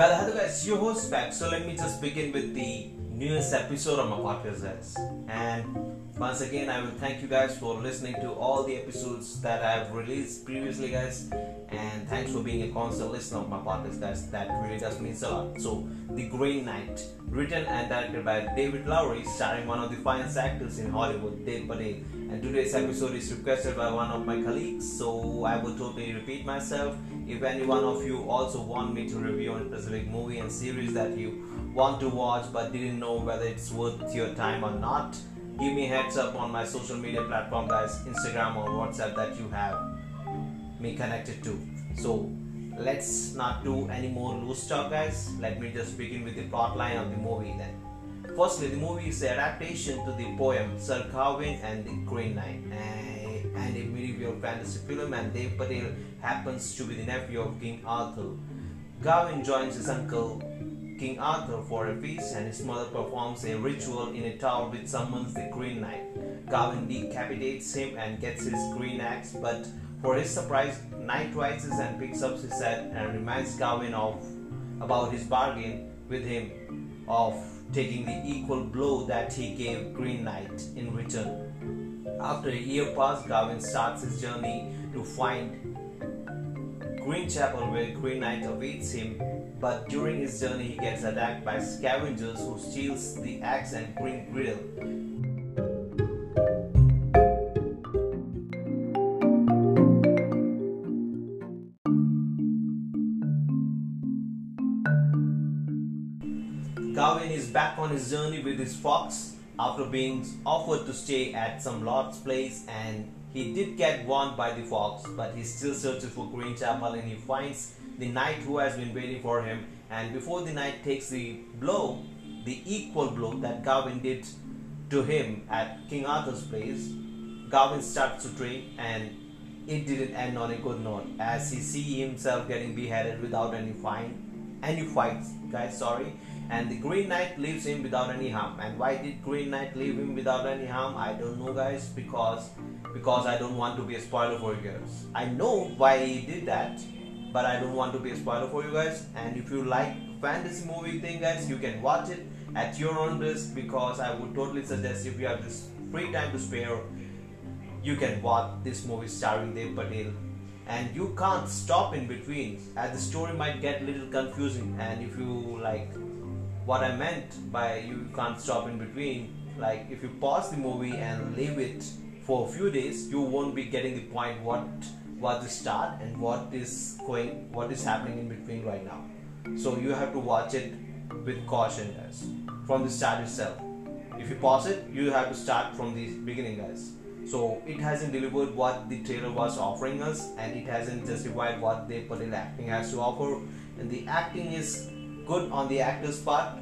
Hello, hello guys, your host back. So let me just begin with the newest episode of my podcast. And once again, I will thank you guys for listening to all the episodes that I have released previously, guys. And thanks for being a constant listener of my podcast, guys. That really does mean a lot. So, The Green Knight, written and directed by David Lowery, starring one of the finest actors in Hollywood, Dev Patel. And today's episode is requested by one of my colleagues, so I will totally repeat myself. If any one of you also want me to review a specific movie and series that you want to watch but didn't know whether it's worth your time or not, give me heads up on my social media platform, guys, Instagram or WhatsApp that you have me connected to. So let's not do any more loose talk, guys. Let me just begin with the plot line of the movie then. Firstly, the movie is an adaptation to the poem Sir Gawain and the Green Knight, eh, and a medieval fantasy film, and Dev Patel happens to be the nephew of King Arthur. Gawain joins his uncle King Arthur for a feast, and his mother performs a ritual in a tower which summons the Green Knight. Gawain decapitates him and gets his green axe, but for his surprise, Knight rises and picks up his head and reminds Gawain of about his bargain with him of taking the equal blow that he gave Green Knight in return. After a year passed, Gawain starts his journey to find Green Chapel where Green Knight awaits him, but during his journey he gets attacked by scavengers who steals the axe and Green Griddle. Gawain is back on his journey with his fox after being offered to stay at some lord's place and he did get warned by the fox but he still searches for Green Chapel and he finds the knight who has been waiting for him. And before the knight takes the blow the equal blow that Gawain did to him at King Arthur's place Gawain starts to drink and it didn't end on a good note as he see himself getting beheaded without any fine any fights guys sorry. And the green knight leaves him without any harm. And why did green knight leave him without any harm? I don't know guys because because i don't want to be a spoiler for you guys. I know why he did that but i don't want to be a spoiler for you guys. And if you like fantasy movie thing guys you can watch it at your own risk because i would totally suggest if you have this free time to spare you can watch this movie starring Dev Patel and you can't stop in between as the story might get a little confusing. And if you like what I meant by you can't stop in between like if you pause the movie and leave it for a few days you won't be getting the point what was the start and what is going what is happening in between right now. So you have to watch it with caution guys from the start itself. If you pause it you have to start from the beginning guys so it hasn't delivered what the trailer was offering us and it hasn't justified what the Patel acting has to offer. And the acting is good on the actor's part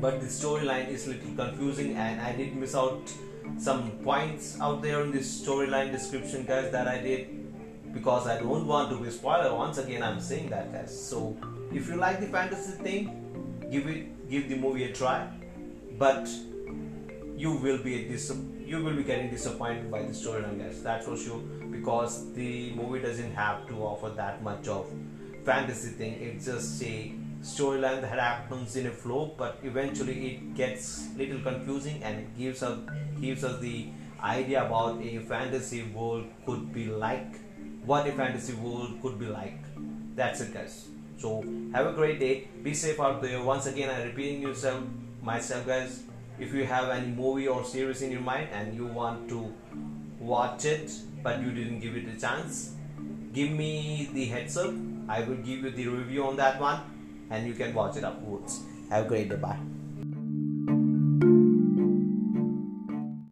but the storyline is little confusing and I did miss out some points out there in the storyline description guys that I did because I don't want to be spoiler. Once again I'm saying that guys. So if you like the fantasy thing give it give the movie a try. But you will be dis- you will be getting disappointed by the storyline guys that's for sure. Because the movie doesn't have to offer that much of fantasy thing. It's just a storyline that happens in a flow but eventually it gets little confusing and it gives us gives us the idea about a fantasy world could be like what a fantasy world could be like. That's it guys. So have a great day. Be safe out there. Once again i'm repeating yourself myself guys if you have any movie or series in your mind and you want to watch it but you didn't give it a chance give me the heads up. I will give you the review on that one and you can watch it afterwards. Have a great day. Bye